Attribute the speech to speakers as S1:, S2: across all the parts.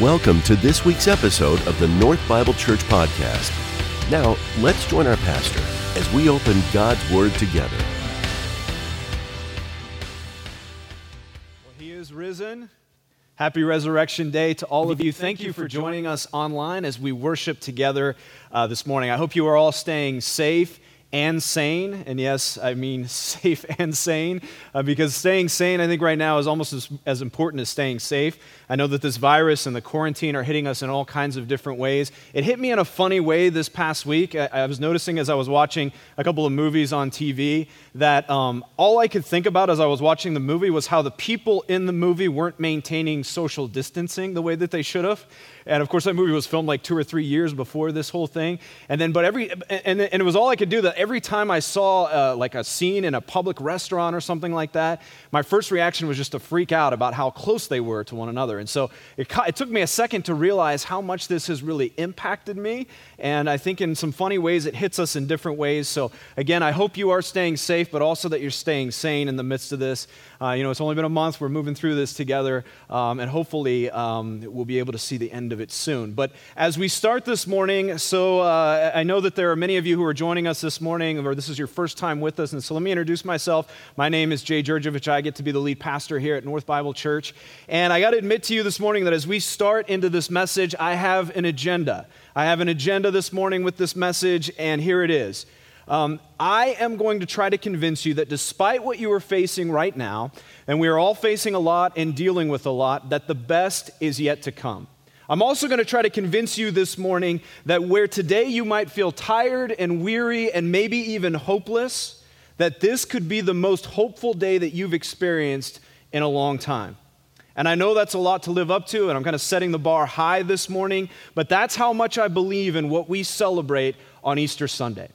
S1: Welcome to this week's episode of the North Bible Church Podcast. Now, let's join our pastor as we open God's Word together.
S2: Well, he is risen. Happy Resurrection Day to all of you. Thank you for joining us online as we worship together uh, this morning. I hope you are all staying safe and sane. And yes, I mean safe and sane, uh, because staying sane, I think, right now is almost as, as important as staying safe. I know that this virus and the quarantine are hitting us in all kinds of different ways. It hit me in a funny way this past week. I, I was noticing as I was watching a couple of movies on TV that um, all I could think about as I was watching the movie was how the people in the movie weren't maintaining social distancing the way that they should have. And of course, that movie was filmed like two or three years before this whole thing. And then, but every, and, and it was all I could do that every time I saw uh, like a scene in a public restaurant or something like that, my first reaction was just to freak out about how close they were to one another. And so it, it took me a second to realize how much this has really impacted me. And I think in some funny ways, it hits us in different ways. So again, I hope you are staying safe, but also that you're staying sane in the midst of this. Uh, you know, it's only been a month. We're moving through this together. Um, and hopefully, um, we'll be able to see the end of it soon. But as we start this morning, so uh, I know that there are many of you who are joining us this morning, or this is your first time with us. And so let me introduce myself. My name is Jay Georgievich. I get to be the lead pastor here at North Bible Church. And I got to admit to you this morning that as we start into this message, I have an agenda. I have an agenda this morning with this message, and here it is. Um, I am going to try to convince you that despite what you are facing right now, and we are all facing a lot and dealing with a lot, that the best is yet to come. I'm also going to try to convince you this morning that where today you might feel tired and weary and maybe even hopeless, that this could be the most hopeful day that you've experienced in a long time. And I know that's a lot to live up to, and I'm kind of setting the bar high this morning, but that's how much I believe in what we celebrate on Easter Sunday.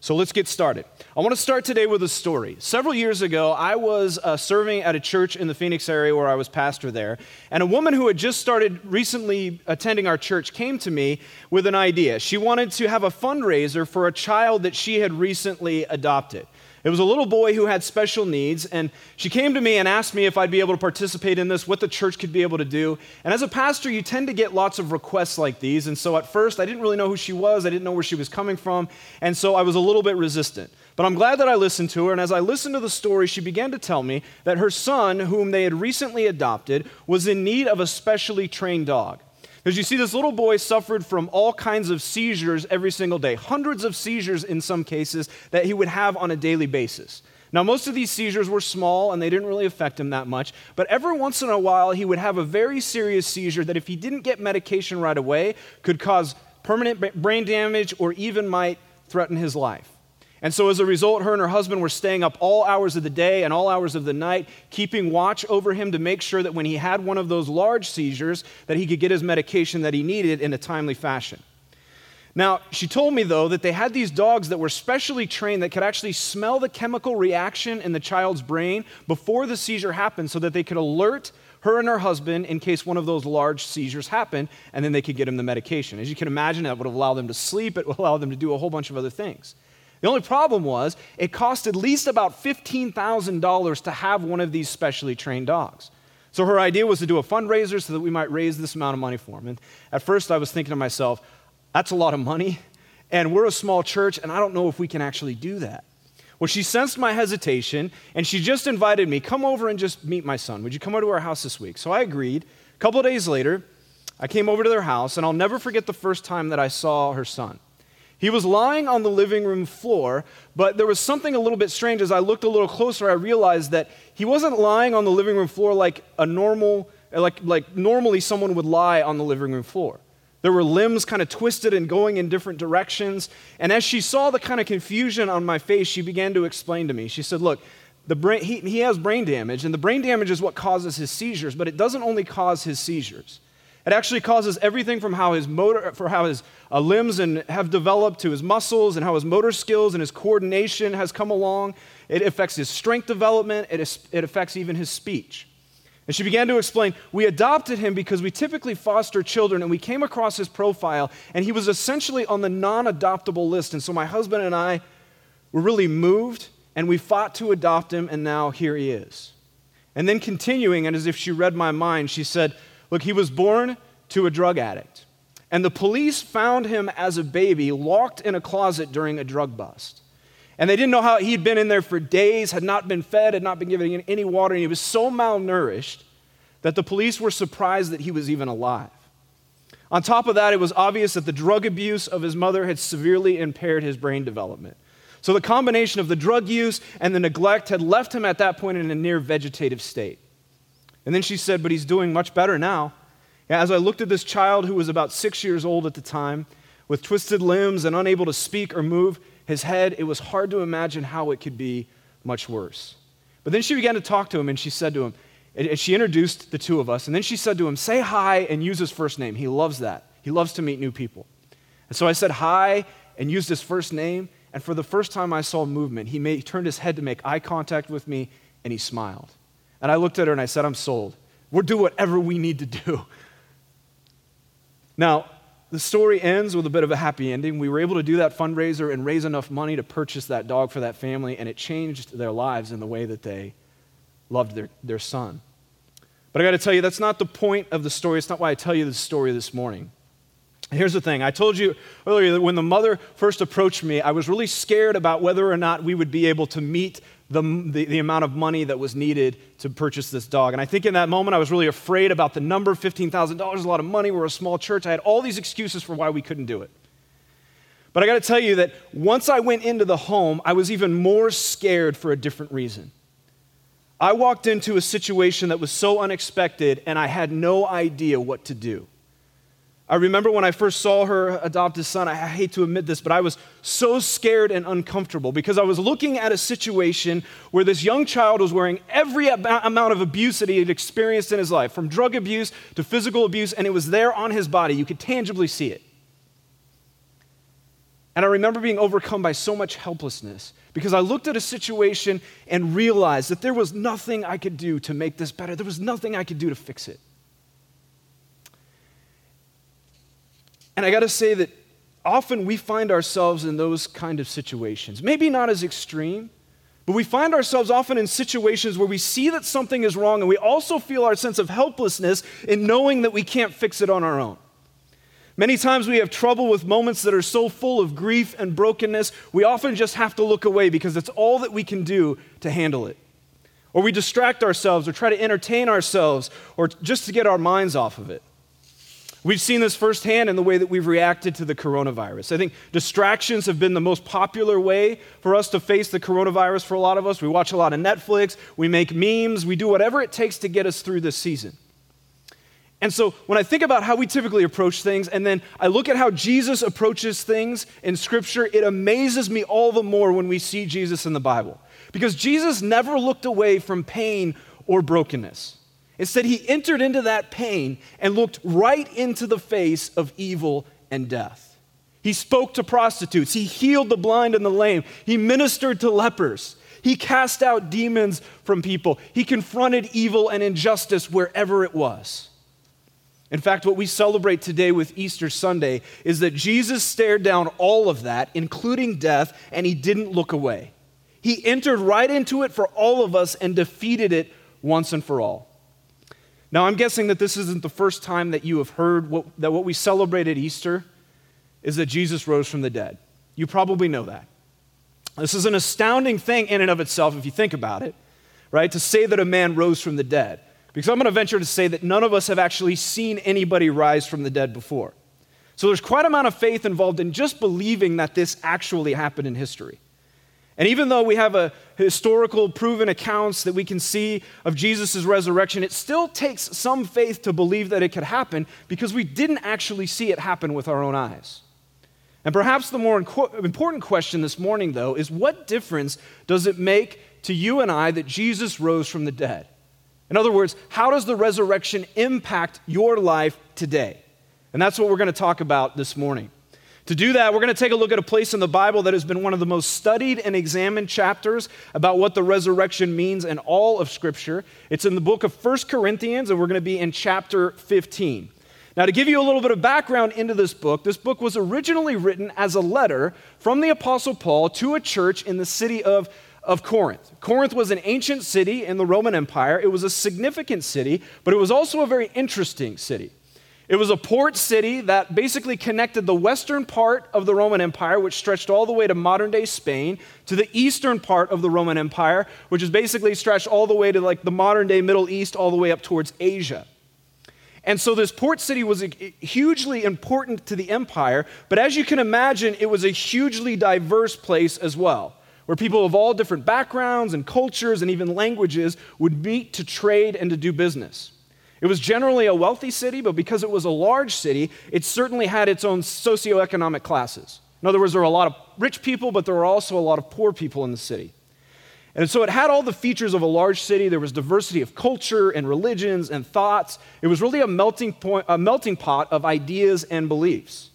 S2: So let's get started. I want to start today with a story. Several years ago, I was uh, serving at a church in the Phoenix area where I was pastor there, and a woman who had just started recently attending our church came to me with an idea. She wanted to have a fundraiser for a child that she had recently adopted. It was a little boy who had special needs, and she came to me and asked me if I'd be able to participate in this, what the church could be able to do. And as a pastor, you tend to get lots of requests like these. And so at first, I didn't really know who she was, I didn't know where she was coming from, and so I was a little bit resistant. But I'm glad that I listened to her, and as I listened to the story, she began to tell me that her son, whom they had recently adopted, was in need of a specially trained dog. Because you see, this little boy suffered from all kinds of seizures every single day, hundreds of seizures in some cases that he would have on a daily basis. Now, most of these seizures were small and they didn't really affect him that much, but every once in a while he would have a very serious seizure that, if he didn't get medication right away, could cause permanent brain damage or even might threaten his life. And so, as a result, her and her husband were staying up all hours of the day and all hours of the night, keeping watch over him to make sure that when he had one of those large seizures, that he could get his medication that he needed in a timely fashion. Now, she told me, though, that they had these dogs that were specially trained that could actually smell the chemical reaction in the child's brain before the seizure happened so that they could alert her and her husband in case one of those large seizures happened, and then they could get him the medication. As you can imagine, that would allow them to sleep, it would allow them to do a whole bunch of other things. The only problem was it cost at least about $15,000 to have one of these specially trained dogs. So her idea was to do a fundraiser so that we might raise this amount of money for him. And at first I was thinking to myself, that's a lot of money, and we're a small church, and I don't know if we can actually do that. Well, she sensed my hesitation, and she just invited me, come over and just meet my son. Would you come over to our house this week? So I agreed. A couple of days later, I came over to their house, and I'll never forget the first time that I saw her son. He was lying on the living room floor, but there was something a little bit strange. As I looked a little closer, I realized that he wasn't lying on the living room floor like a normal, like, like normally someone would lie on the living room floor. There were limbs kind of twisted and going in different directions. And as she saw the kind of confusion on my face, she began to explain to me. She said, Look, the brain, he, he has brain damage, and the brain damage is what causes his seizures, but it doesn't only cause his seizures. It actually causes everything from how his motor, for how his uh, limbs and have developed to his muscles and how his motor skills and his coordination has come along. It affects his strength development. It, is, it affects even his speech. And she began to explain, we adopted him because we typically foster children, and we came across his profile, and he was essentially on the non adoptable list. And so my husband and I were really moved, and we fought to adopt him, and now here he is. And then continuing, and as if she read my mind, she said, Look, he was born to a drug addict. And the police found him as a baby locked in a closet during a drug bust. And they didn't know how he'd been in there for days, had not been fed, had not been given any water, and he was so malnourished that the police were surprised that he was even alive. On top of that, it was obvious that the drug abuse of his mother had severely impaired his brain development. So the combination of the drug use and the neglect had left him at that point in a near vegetative state. And then she said, But he's doing much better now. As I looked at this child who was about six years old at the time, with twisted limbs and unable to speak or move his head, it was hard to imagine how it could be much worse. But then she began to talk to him and she said to him, and she introduced the two of us, and then she said to him, Say hi and use his first name. He loves that. He loves to meet new people. And so I said hi and used his first name, and for the first time I saw movement. He, made, he turned his head to make eye contact with me, and he smiled. And I looked at her and I said, I'm sold. We'll do whatever we need to do. Now, the story ends with a bit of a happy ending. We were able to do that fundraiser and raise enough money to purchase that dog for that family, and it changed their lives in the way that they loved their, their son. But I got to tell you, that's not the point of the story. It's not why I tell you this story this morning. Here's the thing I told you earlier that when the mother first approached me, I was really scared about whether or not we would be able to meet the, the, the, amount of money that was needed to purchase this dog. And I think in that moment, I was really afraid about the number $15,000 is a lot of money. We're a small church. I had all these excuses for why we couldn't do it. But I got to tell you that once I went into the home, I was even more scared for a different reason. I walked into a situation that was so unexpected, and I had no idea what to do. I remember when I first saw her adopted son, I hate to admit this, but I was so scared and uncomfortable because I was looking at a situation where this young child was wearing every amount of abuse that he had experienced in his life, from drug abuse to physical abuse, and it was there on his body. You could tangibly see it. And I remember being overcome by so much helplessness because I looked at a situation and realized that there was nothing I could do to make this better. There was nothing I could do to fix it. And I got to say that often we find ourselves in those kind of situations. Maybe not as extreme, but we find ourselves often in situations where we see that something is wrong and we also feel our sense of helplessness in knowing that we can't fix it on our own. Many times we have trouble with moments that are so full of grief and brokenness, we often just have to look away because it's all that we can do to handle it. Or we distract ourselves or try to entertain ourselves or just to get our minds off of it. We've seen this firsthand in the way that we've reacted to the coronavirus. I think distractions have been the most popular way for us to face the coronavirus for a lot of us. We watch a lot of Netflix, we make memes, we do whatever it takes to get us through this season. And so when I think about how we typically approach things, and then I look at how Jesus approaches things in Scripture, it amazes me all the more when we see Jesus in the Bible. Because Jesus never looked away from pain or brokenness. Instead, he entered into that pain and looked right into the face of evil and death. He spoke to prostitutes, he healed the blind and the lame, he ministered to lepers. He cast out demons from people. He confronted evil and injustice wherever it was. In fact, what we celebrate today with Easter Sunday is that Jesus stared down all of that, including death, and he didn't look away. He entered right into it for all of us and defeated it once and for all. Now, I'm guessing that this isn't the first time that you have heard what, that what we celebrate at Easter is that Jesus rose from the dead. You probably know that. This is an astounding thing in and of itself if you think about it, right? To say that a man rose from the dead. Because I'm going to venture to say that none of us have actually seen anybody rise from the dead before. So there's quite a amount of faith involved in just believing that this actually happened in history. And even though we have a historical proven accounts that we can see of Jesus' resurrection, it still takes some faith to believe that it could happen because we didn't actually see it happen with our own eyes. And perhaps the more important question this morning, though, is what difference does it make to you and I that Jesus rose from the dead? In other words, how does the resurrection impact your life today? And that's what we're going to talk about this morning. To do that, we're going to take a look at a place in the Bible that has been one of the most studied and examined chapters about what the resurrection means in all of Scripture. It's in the book of First Corinthians, and we're going to be in chapter 15. Now, to give you a little bit of background into this book, this book was originally written as a letter from the Apostle Paul to a church in the city of of Corinth. Corinth was an ancient city in the Roman Empire. It was a significant city, but it was also a very interesting city. It was a port city that basically connected the western part of the Roman Empire, which stretched all the way to modern day Spain, to the eastern part of the Roman Empire, which is basically stretched all the way to like the modern day Middle East, all the way up towards Asia. And so this port city was hugely important to the empire, but as you can imagine, it was a hugely diverse place as well, where people of all different backgrounds and cultures and even languages would meet to trade and to do business. It was generally a wealthy city, but because it was a large city, it certainly had its own socioeconomic classes. In other words, there were a lot of rich people, but there were also a lot of poor people in the city. And so it had all the features of a large city. There was diversity of culture and religions and thoughts. It was really a melting, point, a melting pot of ideas and beliefs.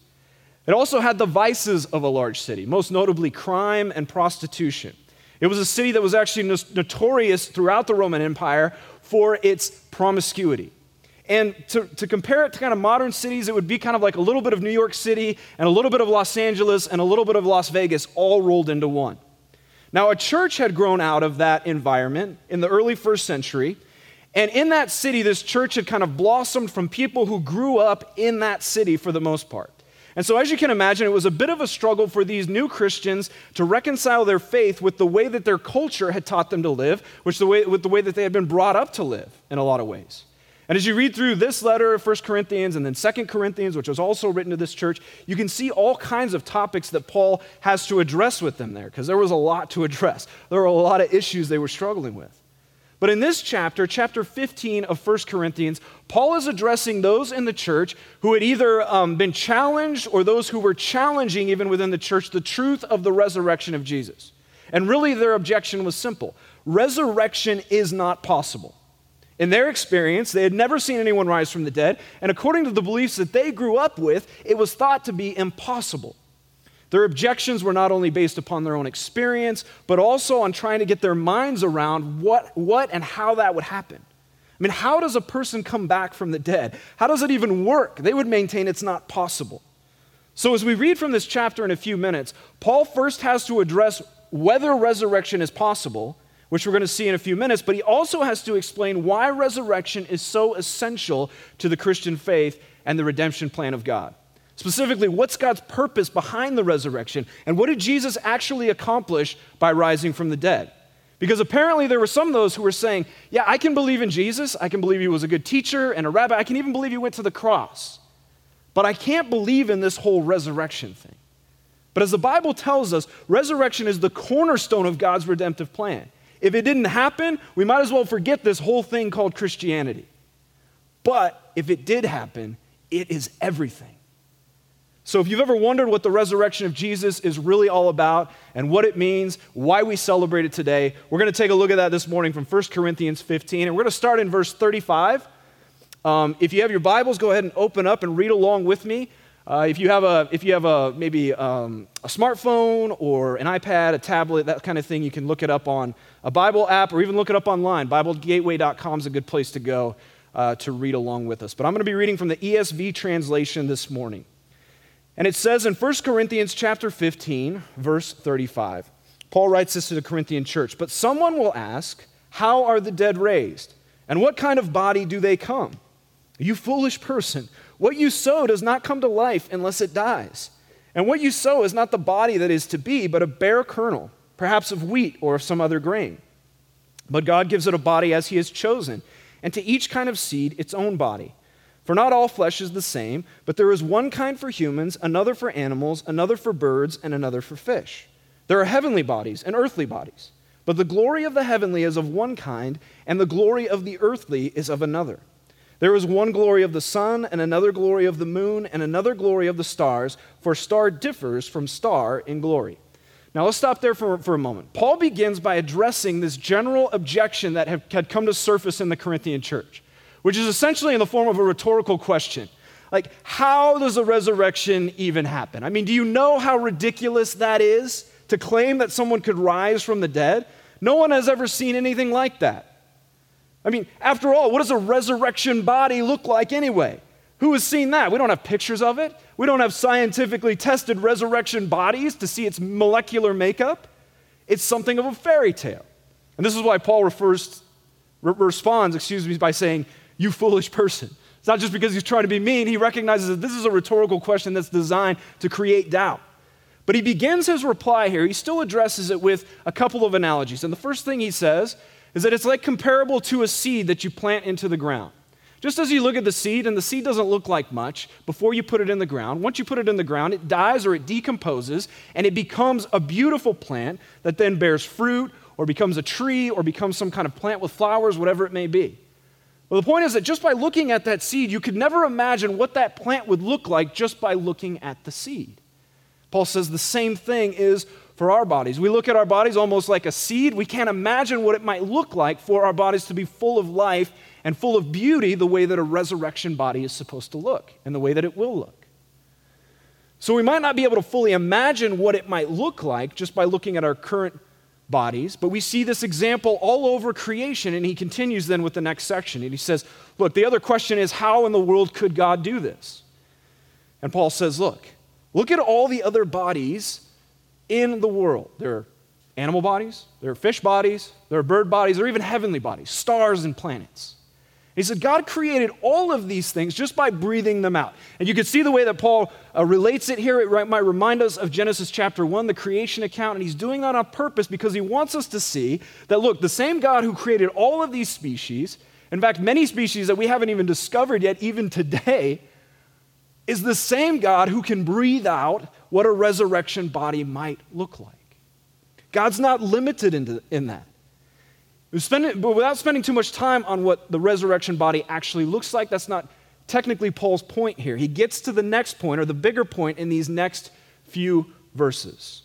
S2: It also had the vices of a large city, most notably crime and prostitution. It was a city that was actually notorious throughout the Roman Empire for its promiscuity. And to, to compare it to kind of modern cities, it would be kind of like a little bit of New York City and a little bit of Los Angeles and a little bit of Las Vegas all rolled into one. Now, a church had grown out of that environment in the early first century. And in that city, this church had kind of blossomed from people who grew up in that city for the most part. And so, as you can imagine, it was a bit of a struggle for these new Christians to reconcile their faith with the way that their culture had taught them to live, which the way, with the way that they had been brought up to live in a lot of ways. And as you read through this letter of 1 Corinthians and then 2 Corinthians, which was also written to this church, you can see all kinds of topics that Paul has to address with them there, because there was a lot to address. There were a lot of issues they were struggling with. But in this chapter, chapter 15 of 1 Corinthians, Paul is addressing those in the church who had either um, been challenged or those who were challenging, even within the church, the truth of the resurrection of Jesus. And really, their objection was simple resurrection is not possible. In their experience, they had never seen anyone rise from the dead, and according to the beliefs that they grew up with, it was thought to be impossible. Their objections were not only based upon their own experience, but also on trying to get their minds around what, what and how that would happen. I mean, how does a person come back from the dead? How does it even work? They would maintain it's not possible. So, as we read from this chapter in a few minutes, Paul first has to address whether resurrection is possible which we're going to see in a few minutes, but he also has to explain why resurrection is so essential to the Christian faith and the redemption plan of God. Specifically, what's God's purpose behind the resurrection, and what did Jesus actually accomplish by rising from the dead? Because apparently there were some of those who were saying, Yeah, I can believe in Jesus, I can believe he was a good teacher and a rabbi, I can even believe he went to the cross, but I can't believe in this whole resurrection thing. But as the Bible tells us, resurrection is the cornerstone of God's redemptive plan. If it didn't happen, we might as well forget this whole thing called Christianity. But if it did happen, it is everything. So, if you've ever wondered what the resurrection of Jesus is really all about and what it means, why we celebrate it today, we're going to take a look at that this morning from 1 Corinthians 15. And we're going to start in verse 35. Um, if you have your Bibles, go ahead and open up and read along with me. Uh, if you have a, if you have a maybe um, a smartphone or an iPad, a tablet, that kind of thing, you can look it up on a Bible app or even look it up online. BibleGateway.com is a good place to go uh, to read along with us. But I'm going to be reading from the ESV translation this morning. And it says in 1 Corinthians chapter 15, verse 35. Paul writes this to the Corinthian church. But someone will ask, How are the dead raised? And what kind of body do they come? You foolish person. What you sow does not come to life unless it dies. And what you sow is not the body that is to be, but a bare kernel, perhaps of wheat or of some other grain. But God gives it a body as He has chosen, and to each kind of seed its own body. For not all flesh is the same, but there is one kind for humans, another for animals, another for birds, and another for fish. There are heavenly bodies and earthly bodies. But the glory of the heavenly is of one kind, and the glory of the earthly is of another. There is one glory of the sun, and another glory of the moon, and another glory of the stars, for star differs from star in glory. Now let's stop there for, for a moment. Paul begins by addressing this general objection that have, had come to surface in the Corinthian church, which is essentially in the form of a rhetorical question. Like, how does a resurrection even happen? I mean, do you know how ridiculous that is to claim that someone could rise from the dead? No one has ever seen anything like that. I mean, after all, what does a resurrection body look like anyway? Who has seen that? We don't have pictures of it. We don't have scientifically tested resurrection bodies to see its molecular makeup. It's something of a fairy tale. And this is why Paul refers, re- responds, excuse me, by saying, You foolish person. It's not just because he's trying to be mean, he recognizes that this is a rhetorical question that's designed to create doubt. But he begins his reply here, he still addresses it with a couple of analogies. And the first thing he says is that it's like comparable to a seed that you plant into the ground. Just as you look at the seed, and the seed doesn't look like much before you put it in the ground, once you put it in the ground, it dies or it decomposes, and it becomes a beautiful plant that then bears fruit or becomes a tree or becomes some kind of plant with flowers, whatever it may be. Well, the point is that just by looking at that seed, you could never imagine what that plant would look like just by looking at the seed. Paul says the same thing is for our bodies. We look at our bodies almost like a seed. We can't imagine what it might look like for our bodies to be full of life and full of beauty the way that a resurrection body is supposed to look and the way that it will look. So we might not be able to fully imagine what it might look like just by looking at our current bodies, but we see this example all over creation. And he continues then with the next section. And he says, Look, the other question is, how in the world could God do this? And Paul says, Look, look at all the other bodies in the world. There are animal bodies, there are fish bodies, there are bird bodies, there are even heavenly bodies, stars and planets. He said, God created all of these things just by breathing them out. And you can see the way that Paul uh, relates it here. It might remind us of Genesis chapter 1, the creation account. And he's doing that on purpose because he wants us to see that, look, the same God who created all of these species, in fact, many species that we haven't even discovered yet, even today, is the same God who can breathe out what a resurrection body might look like. God's not limited in, in that. But without spending too much time on what the resurrection body actually looks like, that's not technically Paul's point here. He gets to the next point, or the bigger point, in these next few verses.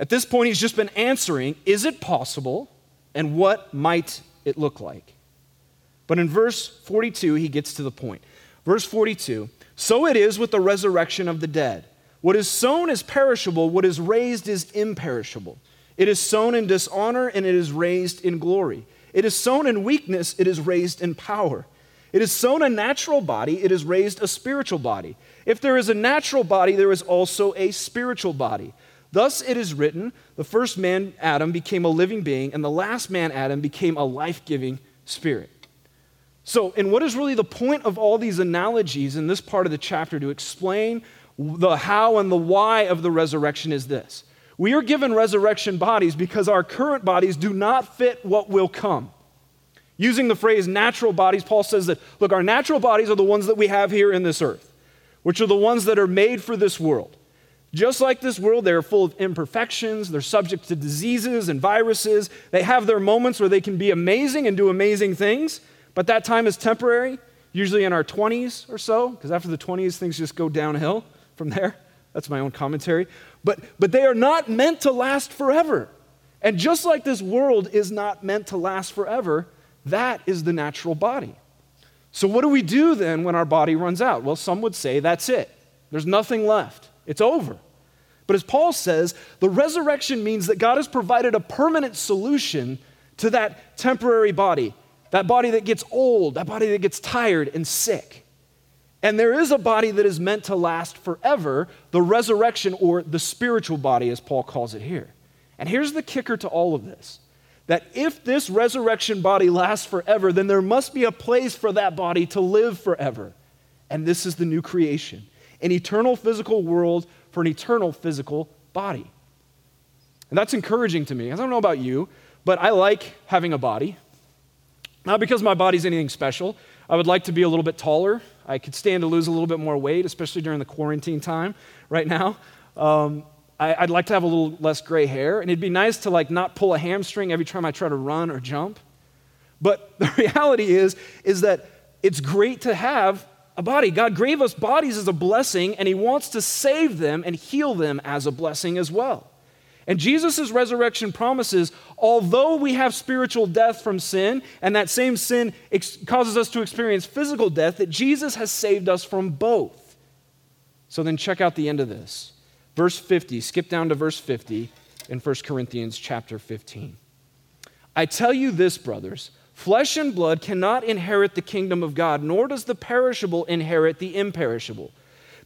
S2: At this point, he's just been answering is it possible, and what might it look like? But in verse 42, he gets to the point. Verse 42 So it is with the resurrection of the dead. What is sown is perishable, what is raised is imperishable. It is sown in dishonor and it is raised in glory. It is sown in weakness, it is raised in power. It is sown a natural body, it is raised a spiritual body. If there is a natural body, there is also a spiritual body. Thus it is written the first man, Adam, became a living being, and the last man, Adam, became a life giving spirit. So, and what is really the point of all these analogies in this part of the chapter to explain the how and the why of the resurrection is this we are given resurrection bodies because our current bodies do not fit what will come. Using the phrase natural bodies, Paul says that, look, our natural bodies are the ones that we have here in this earth, which are the ones that are made for this world. Just like this world, they are full of imperfections. They're subject to diseases and viruses. They have their moments where they can be amazing and do amazing things, but that time is temporary, usually in our 20s or so, because after the 20s, things just go downhill from there. That's my own commentary. But, but they are not meant to last forever. And just like this world is not meant to last forever, that is the natural body. So, what do we do then when our body runs out? Well, some would say that's it. There's nothing left, it's over. But as Paul says, the resurrection means that God has provided a permanent solution to that temporary body, that body that gets old, that body that gets tired and sick. And there is a body that is meant to last forever, the resurrection or the spiritual body, as Paul calls it here. And here's the kicker to all of this that if this resurrection body lasts forever, then there must be a place for that body to live forever. And this is the new creation an eternal physical world for an eternal physical body. And that's encouraging to me. I don't know about you, but I like having a body. Not because my body's anything special. I would like to be a little bit taller. I could stand to lose a little bit more weight, especially during the quarantine time right now. Um, I, would like to have a little less gray hair, and it'd be nice to like not pull a hamstring every time I try to run or jump. But the reality is, is that it's great to have a body. God gave us bodies as a blessing, and He wants to save them and heal them as a blessing as well. And Jesus' resurrection promises although we have spiritual death from sin, and that same sin ex- causes us to experience physical death, that Jesus has saved us from both. So then check out the end of this. Verse 50, skip down to verse 50 in 1 Corinthians chapter 15. I tell you this, brothers flesh and blood cannot inherit the kingdom of God, nor does the perishable inherit the imperishable.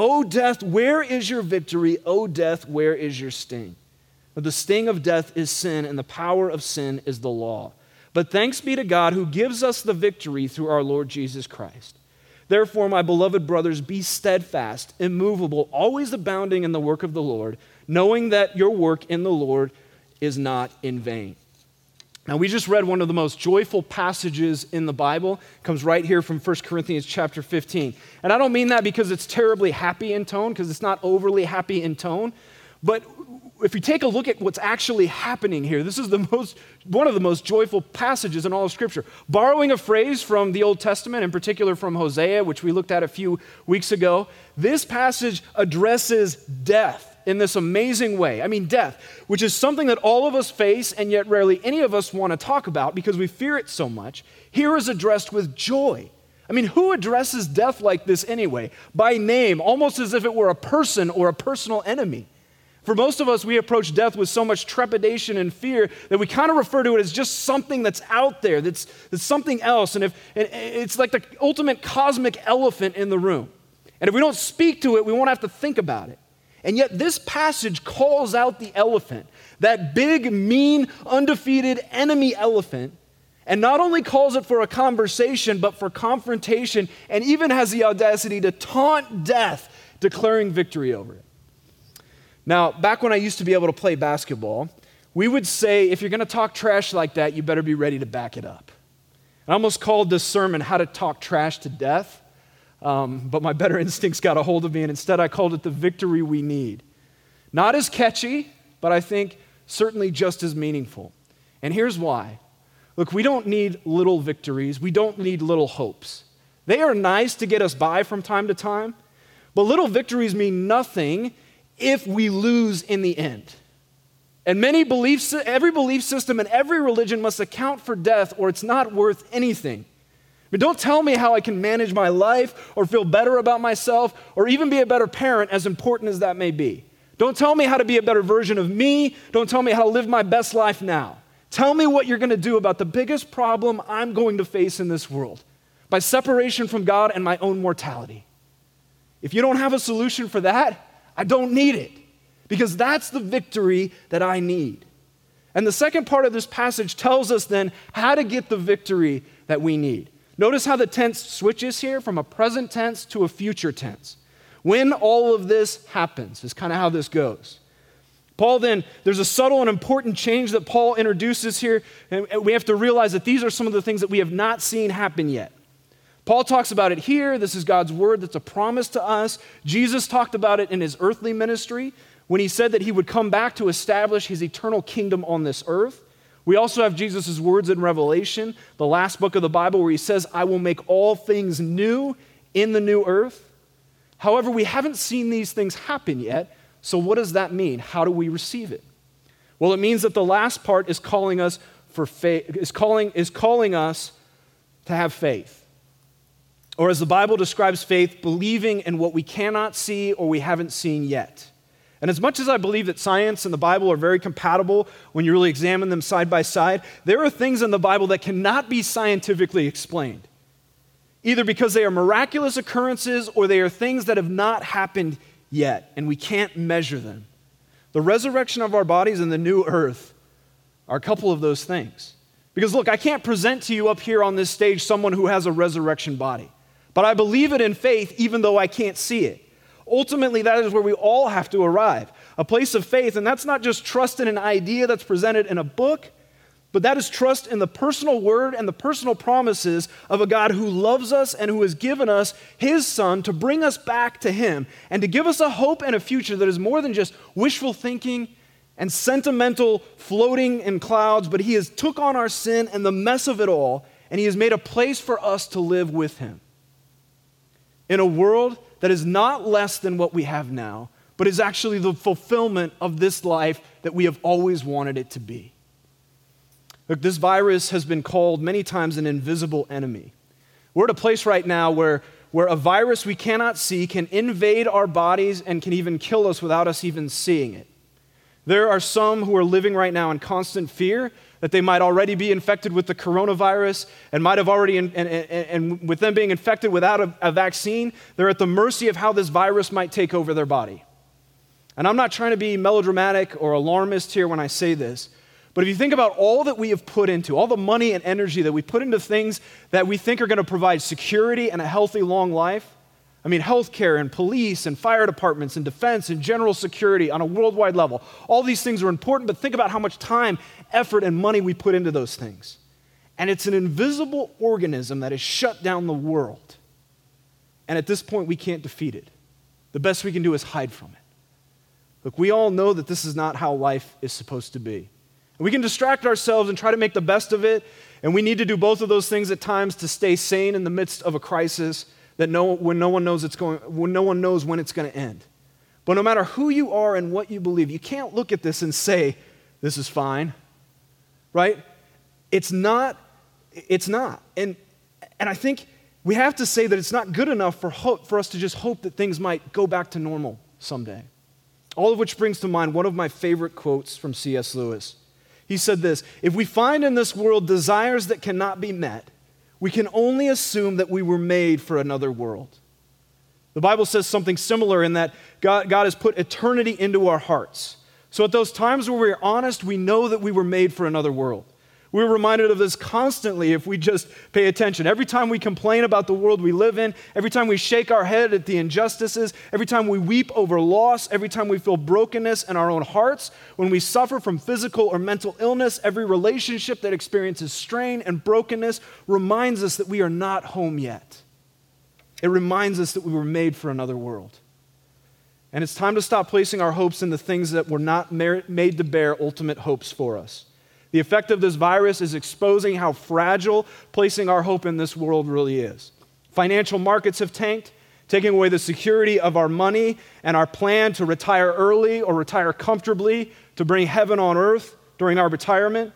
S2: O death, where is your victory? O death, where is your sting? The sting of death is sin, and the power of sin is the law. But thanks be to God who gives us the victory through our Lord Jesus Christ. Therefore, my beloved brothers, be steadfast, immovable, always abounding in the work of the Lord, knowing that your work in the Lord is not in vain. Now, we just read one of the most joyful passages in the Bible. It comes right here from 1 Corinthians chapter 15. And I don't mean that because it's terribly happy in tone, because it's not overly happy in tone. But if you take a look at what's actually happening here, this is the most, one of the most joyful passages in all of Scripture. Borrowing a phrase from the Old Testament, in particular from Hosea, which we looked at a few weeks ago, this passage addresses death in this amazing way. I mean, death, which is something that all of us face and yet rarely any of us want to talk about because we fear it so much, here is addressed with joy. I mean, who addresses death like this anyway? By name, almost as if it were a person or a personal enemy. For most of us, we approach death with so much trepidation and fear that we kind of refer to it as just something that's out there, that's, that's something else. And if and it's like the ultimate cosmic elephant in the room. And if we don't speak to it, we won't have to think about it. And yet, this passage calls out the elephant, that big, mean, undefeated enemy elephant, and not only calls it for a conversation, but for confrontation, and even has the audacity to taunt death, declaring victory over it. Now, back when I used to be able to play basketball, we would say if you're going to talk trash like that, you better be ready to back it up. I almost called this sermon How to Talk Trash to Death, um, but my better instincts got a hold of me, and instead I called it The Victory We Need. Not as catchy, but I think certainly just as meaningful. And here's why. Look, we don't need little victories, we don't need little hopes. They are nice to get us by from time to time, but little victories mean nothing if we lose in the end. And many beliefs, every belief system and every religion must account for death or it's not worth anything. Don't tell me how I can manage my life or feel better about myself or even be a better parent, as important as that may be. Don't tell me how to be a better version of me. Don't tell me how to live my best life now. Tell me what you're going to do about the biggest problem I'm going to face in this world by separation from God and my own mortality. If you don't have a solution for that, I don't need it because that's the victory that I need. And the second part of this passage tells us then how to get the victory that we need. Notice how the tense switches here from a present tense to a future tense. When all of this happens, is kind of how this goes. Paul then, there's a subtle and important change that Paul introduces here, and we have to realize that these are some of the things that we have not seen happen yet. Paul talks about it here. This is God's word that's a promise to us. Jesus talked about it in his earthly ministry when he said that he would come back to establish his eternal kingdom on this earth. We also have Jesus' words in Revelation, the last book of the Bible, where he says, I will make all things new in the new earth. However, we haven't seen these things happen yet. So, what does that mean? How do we receive it? Well, it means that the last part is calling us for faith, is calling, is calling us to have faith. Or, as the Bible describes faith, believing in what we cannot see or we haven't seen yet. And as much as I believe that science and the Bible are very compatible when you really examine them side by side, there are things in the Bible that cannot be scientifically explained, either because they are miraculous occurrences or they are things that have not happened yet, and we can't measure them. The resurrection of our bodies and the new earth are a couple of those things. Because look, I can't present to you up here on this stage someone who has a resurrection body. But I believe it in faith even though I can't see it. Ultimately, that is where we all have to arrive a place of faith. And that's not just trust in an idea that's presented in a book, but that is trust in the personal word and the personal promises of a God who loves us and who has given us his Son to bring us back to him and to give us a hope and a future that is more than just wishful thinking and sentimental floating in clouds, but he has took on our sin and the mess of it all, and he has made a place for us to live with him in a world that is not less than what we have now, but is actually the fulfillment of this life that we have always wanted it to be. Look, this virus has been called many times an invisible enemy. We're at a place right now where, where a virus we cannot see can invade our bodies and can even kill us without us even seeing it. There are some who are living right now in constant fear that they might already be infected with the coronavirus and might have already, and, and, and with them being infected without a, a vaccine, they're at the mercy of how this virus might take over their body. And I'm not trying to be melodramatic or alarmist here when I say this, but if you think about all that we have put into, all the money and energy that we put into things that we think are going to provide security and a healthy, long life, I mean, healthcare and police and fire departments and defense and general security on a worldwide level. All these things are important, but think about how much time, effort, and money we put into those things. And it's an invisible organism that has shut down the world. And at this point, we can't defeat it. The best we can do is hide from it. Look, we all know that this is not how life is supposed to be. We can distract ourselves and try to make the best of it, and we need to do both of those things at times to stay sane in the midst of a crisis that no, when no one knows it's going, when no one knows when it's going to end. But no matter who you are and what you believe, you can't look at this and say, this is fine. Right? It's not, it's not. And, and I think we have to say that it's not good enough for, hope, for us to just hope that things might go back to normal someday. All of which brings to mind one of my favorite quotes from C.S. Lewis. He said this If we find in this world desires that cannot be met, we can only assume that we were made for another world. The Bible says something similar in that God, God has put eternity into our hearts. So at those times where we're honest, we know that we were made for another world. We're reminded of this constantly if we just pay attention. Every time we complain about the world we live in, every time we shake our head at the injustices, every time we weep over loss, every time we feel brokenness in our own hearts, when we suffer from physical or mental illness, every relationship that experiences strain and brokenness reminds us that we are not home yet. It reminds us that we were made for another world. And it's time to stop placing our hopes in the things that were not made to bear ultimate hopes for us. The effect of this virus is exposing how fragile placing our hope in this world really is. Financial markets have tanked, taking away the security of our money and our plan to retire early or retire comfortably to bring heaven on earth during our retirement.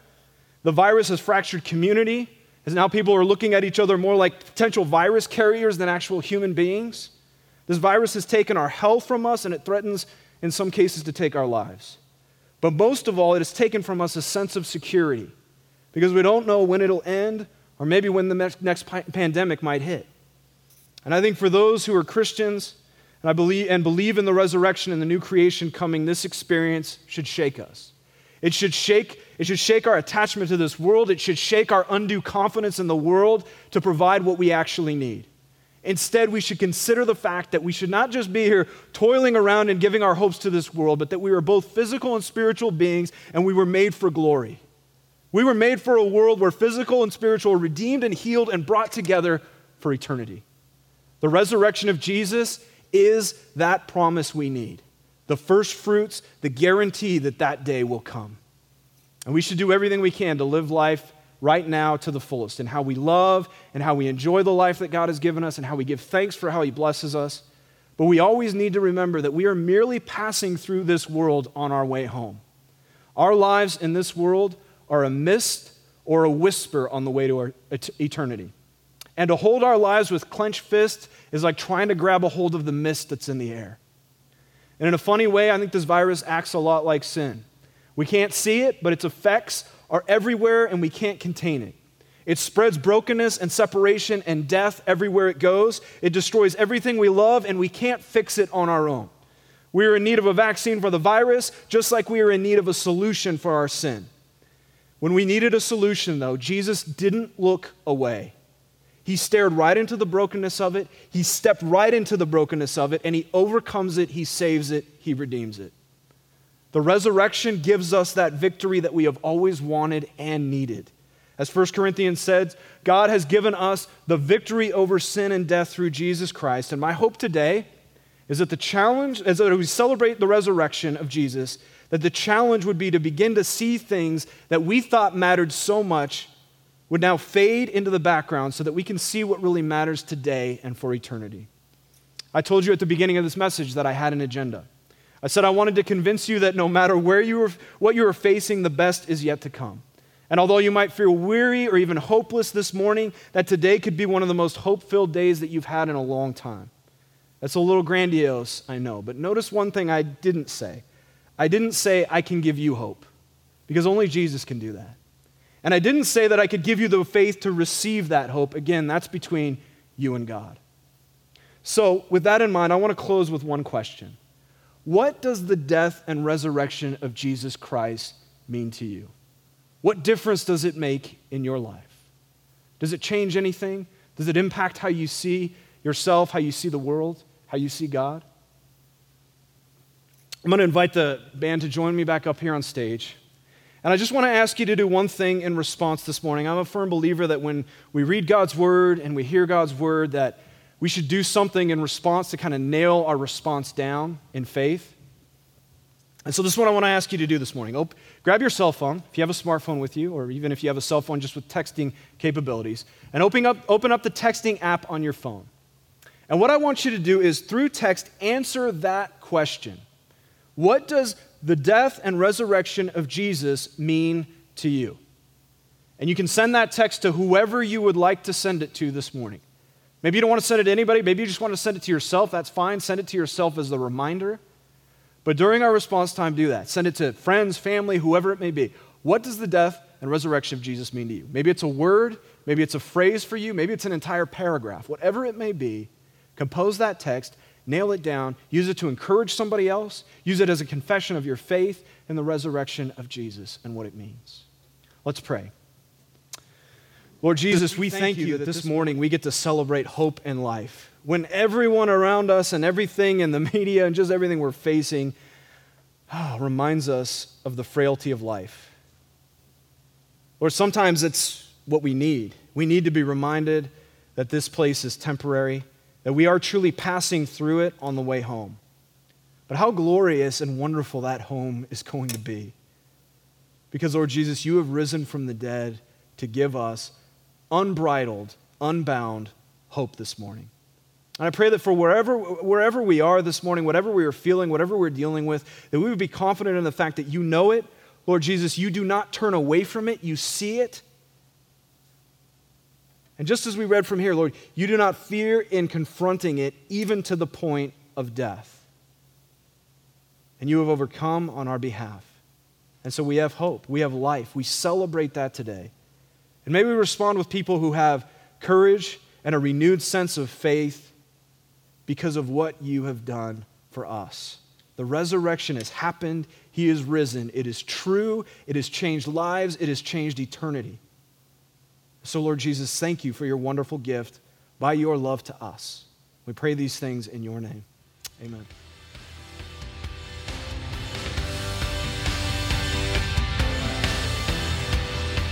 S2: The virus has fractured community, as now people are looking at each other more like potential virus carriers than actual human beings. This virus has taken our health from us and it threatens, in some cases, to take our lives. But most of all, it has taken from us a sense of security because we don't know when it'll end or maybe when the next, pandemic might hit. And I think for those who are Christians and, I believe, and believe in the resurrection and the new creation coming, this experience should shake us. It should shake, it should shake our attachment to this world. It should shake our undue confidence in the world to provide what we actually need. Instead, we should consider the fact that we should not just be here toiling around and giving our hopes to this world, but that we are both physical and spiritual beings and we were made for glory. We were made for a world where physical and spiritual are redeemed and healed and brought together for eternity. The resurrection of Jesus is that promise we need the first fruits, the guarantee that that day will come. And we should do everything we can to live life right now to the fullest and how we love and how we enjoy the life that God has given us and how we give thanks for how He blesses us. But we always need to remember that we are merely passing through this world on our way home. Our lives in this world are a mist or a whisper on the way to our uh, eternity. And to hold our lives with clenched fists is like trying to grab a hold of the mist that's in the air. And in a funny way, I think this virus acts a lot like sin. We can't see it, but its effects are everywhere and we can't contain it. It spreads brokenness and separation and death everywhere it goes. It destroys everything we love, and we can't fix it on our own. We are in need of a vaccine for the virus, just like we are in need of a solution for our sin. When we needed a solution, though, Jesus didn't look away. He stared right into the brokenness of it, he stepped right into the brokenness of it, and he overcomes it, he saves it, he redeems it. The resurrection gives us that victory that we have always wanted and needed. As 1 Corinthians says, God has given us the victory over sin and death through Jesus Christ. And my hope today is that the challenge, as we celebrate the resurrection of Jesus, that the challenge would be to begin to see things that we thought mattered so much would now fade into the background so that we can see what really matters today and for eternity. I told you at the beginning of this message that I had an agenda. I said I wanted to convince you that no matter where you are, what you are facing, the best is yet to come. And although you might feel weary or even hopeless this morning, that today could be one of the most hope filled days that you've had in a long time. That's a little grandiose, I know. But notice one thing I didn't say I didn't say I can give you hope, because only Jesus can do that. And I didn't say that I could give you the faith to receive that hope. Again, that's between you and God. So, with that in mind, I want to close with one question What does the death and resurrection of Jesus Christ mean to you? What difference does it make in your life? Does it change anything? Does it impact how you see yourself, how you see the world, how you see God? I'm going to invite the band to join me back up here on stage. And I just want to ask you to do one thing in response this morning. I'm a firm believer that when we read God's word and we hear God's word, that we should do something in response to kind of nail our response down in faith. And so, this is what I want to ask you to do this morning. Op- grab your cell phone, if you have a smartphone with you, or even if you have a cell phone just with texting capabilities, and open up, open up the texting app on your phone. And what I want you to do is, through text, answer that question What does the death and resurrection of Jesus mean to you? And you can send that text to whoever you would like to send it to this morning. Maybe you don't want to send it to anybody, maybe you just want to send it to yourself. That's fine. Send it to yourself as a reminder. But during our response time, do that. Send it to friends, family, whoever it may be. What does the death and resurrection of Jesus mean to you? Maybe it's a word, maybe it's a phrase for you, maybe it's an entire paragraph. Whatever it may be, compose that text, nail it down, use it to encourage somebody else, use it as a confession of your faith in the resurrection of Jesus and what it means. Let's pray. Lord Jesus, we thank you that this morning we get to celebrate hope and life when everyone around us and everything in the media and just everything we're facing oh, reminds us of the frailty of life. Or sometimes it's what we need. We need to be reminded that this place is temporary, that we are truly passing through it on the way home. But how glorious and wonderful that home is going to be. Because, Lord Jesus, you have risen from the dead to give us unbridled, unbound hope this morning. And I pray that for wherever, wherever we are this morning, whatever we are feeling, whatever we're dealing with, that we would be confident in the fact that you know it. Lord Jesus, you do not turn away from it, you see it. And just as we read from here, Lord, you do not fear in confronting it, even to the point of death. And you have overcome on our behalf. And so we have hope, we have life. We celebrate that today. And may we respond with people who have courage and a renewed sense of faith because of what you have done for us. The resurrection has happened. He is risen. It is true. It has changed lives. It has changed eternity. So, Lord Jesus, thank you for your wonderful gift by your love to us. We pray these things in your name. Amen.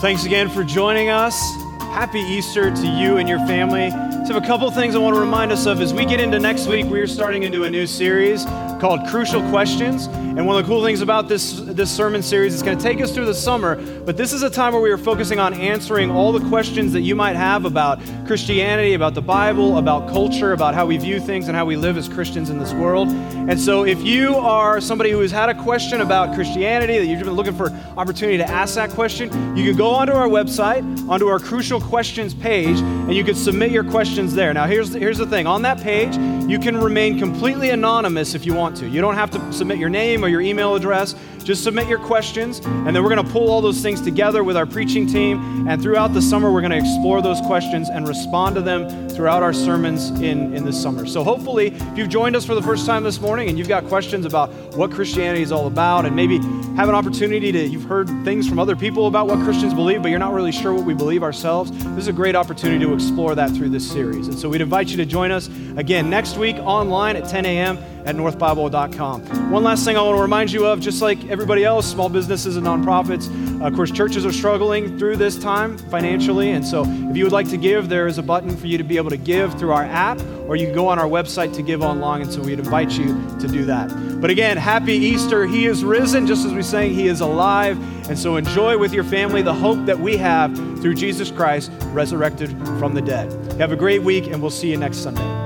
S3: Thanks again for joining us. Happy Easter to you and your family. So, have a couple things I want to remind us of as we get into next week. We are starting into a new series called Crucial Questions. And one of the cool things about this, this sermon series is going to take us through the summer, but this is a time where we are focusing on answering all the questions that you might have about Christianity, about the Bible, about culture, about how we view things and how we live as Christians in this world. And so if you are somebody who has had a question about Christianity, that you've been looking for opportunity to ask that question, you can go onto our website, onto our Crucial Questions page, and you can submit your questions there. Now, here's, here's the thing on that page, you can remain completely anonymous if you want to. You don't have to submit your name or your email address. Just submit your questions, and then we're going to pull all those things together with our preaching team. And throughout the summer, we're going to explore those questions and respond to them throughout our sermons in, in the summer. So, hopefully, if you've joined us for the first time this morning and you've got questions about what Christianity is all about, and maybe have an opportunity to, you've heard things from other people about what Christians believe, but you're not really sure what we believe ourselves, this is a great opportunity to explore that through this series. And so, we'd invite you to join us
S2: Again, next week online at 10 a.m. at northbible.com. One last thing I want to remind you of just like everybody else, small businesses and nonprofits, of course, churches are struggling through this time financially. And so if you would like to give, there is a button for you to be able to give through our app, or you can go on our website to give online. And so we'd invite you to do that. But again, happy Easter. He is risen, just as we sang, He is alive. And so enjoy with your family the hope that we have through Jesus Christ, resurrected from the dead. Have a great week, and we'll see you next Sunday.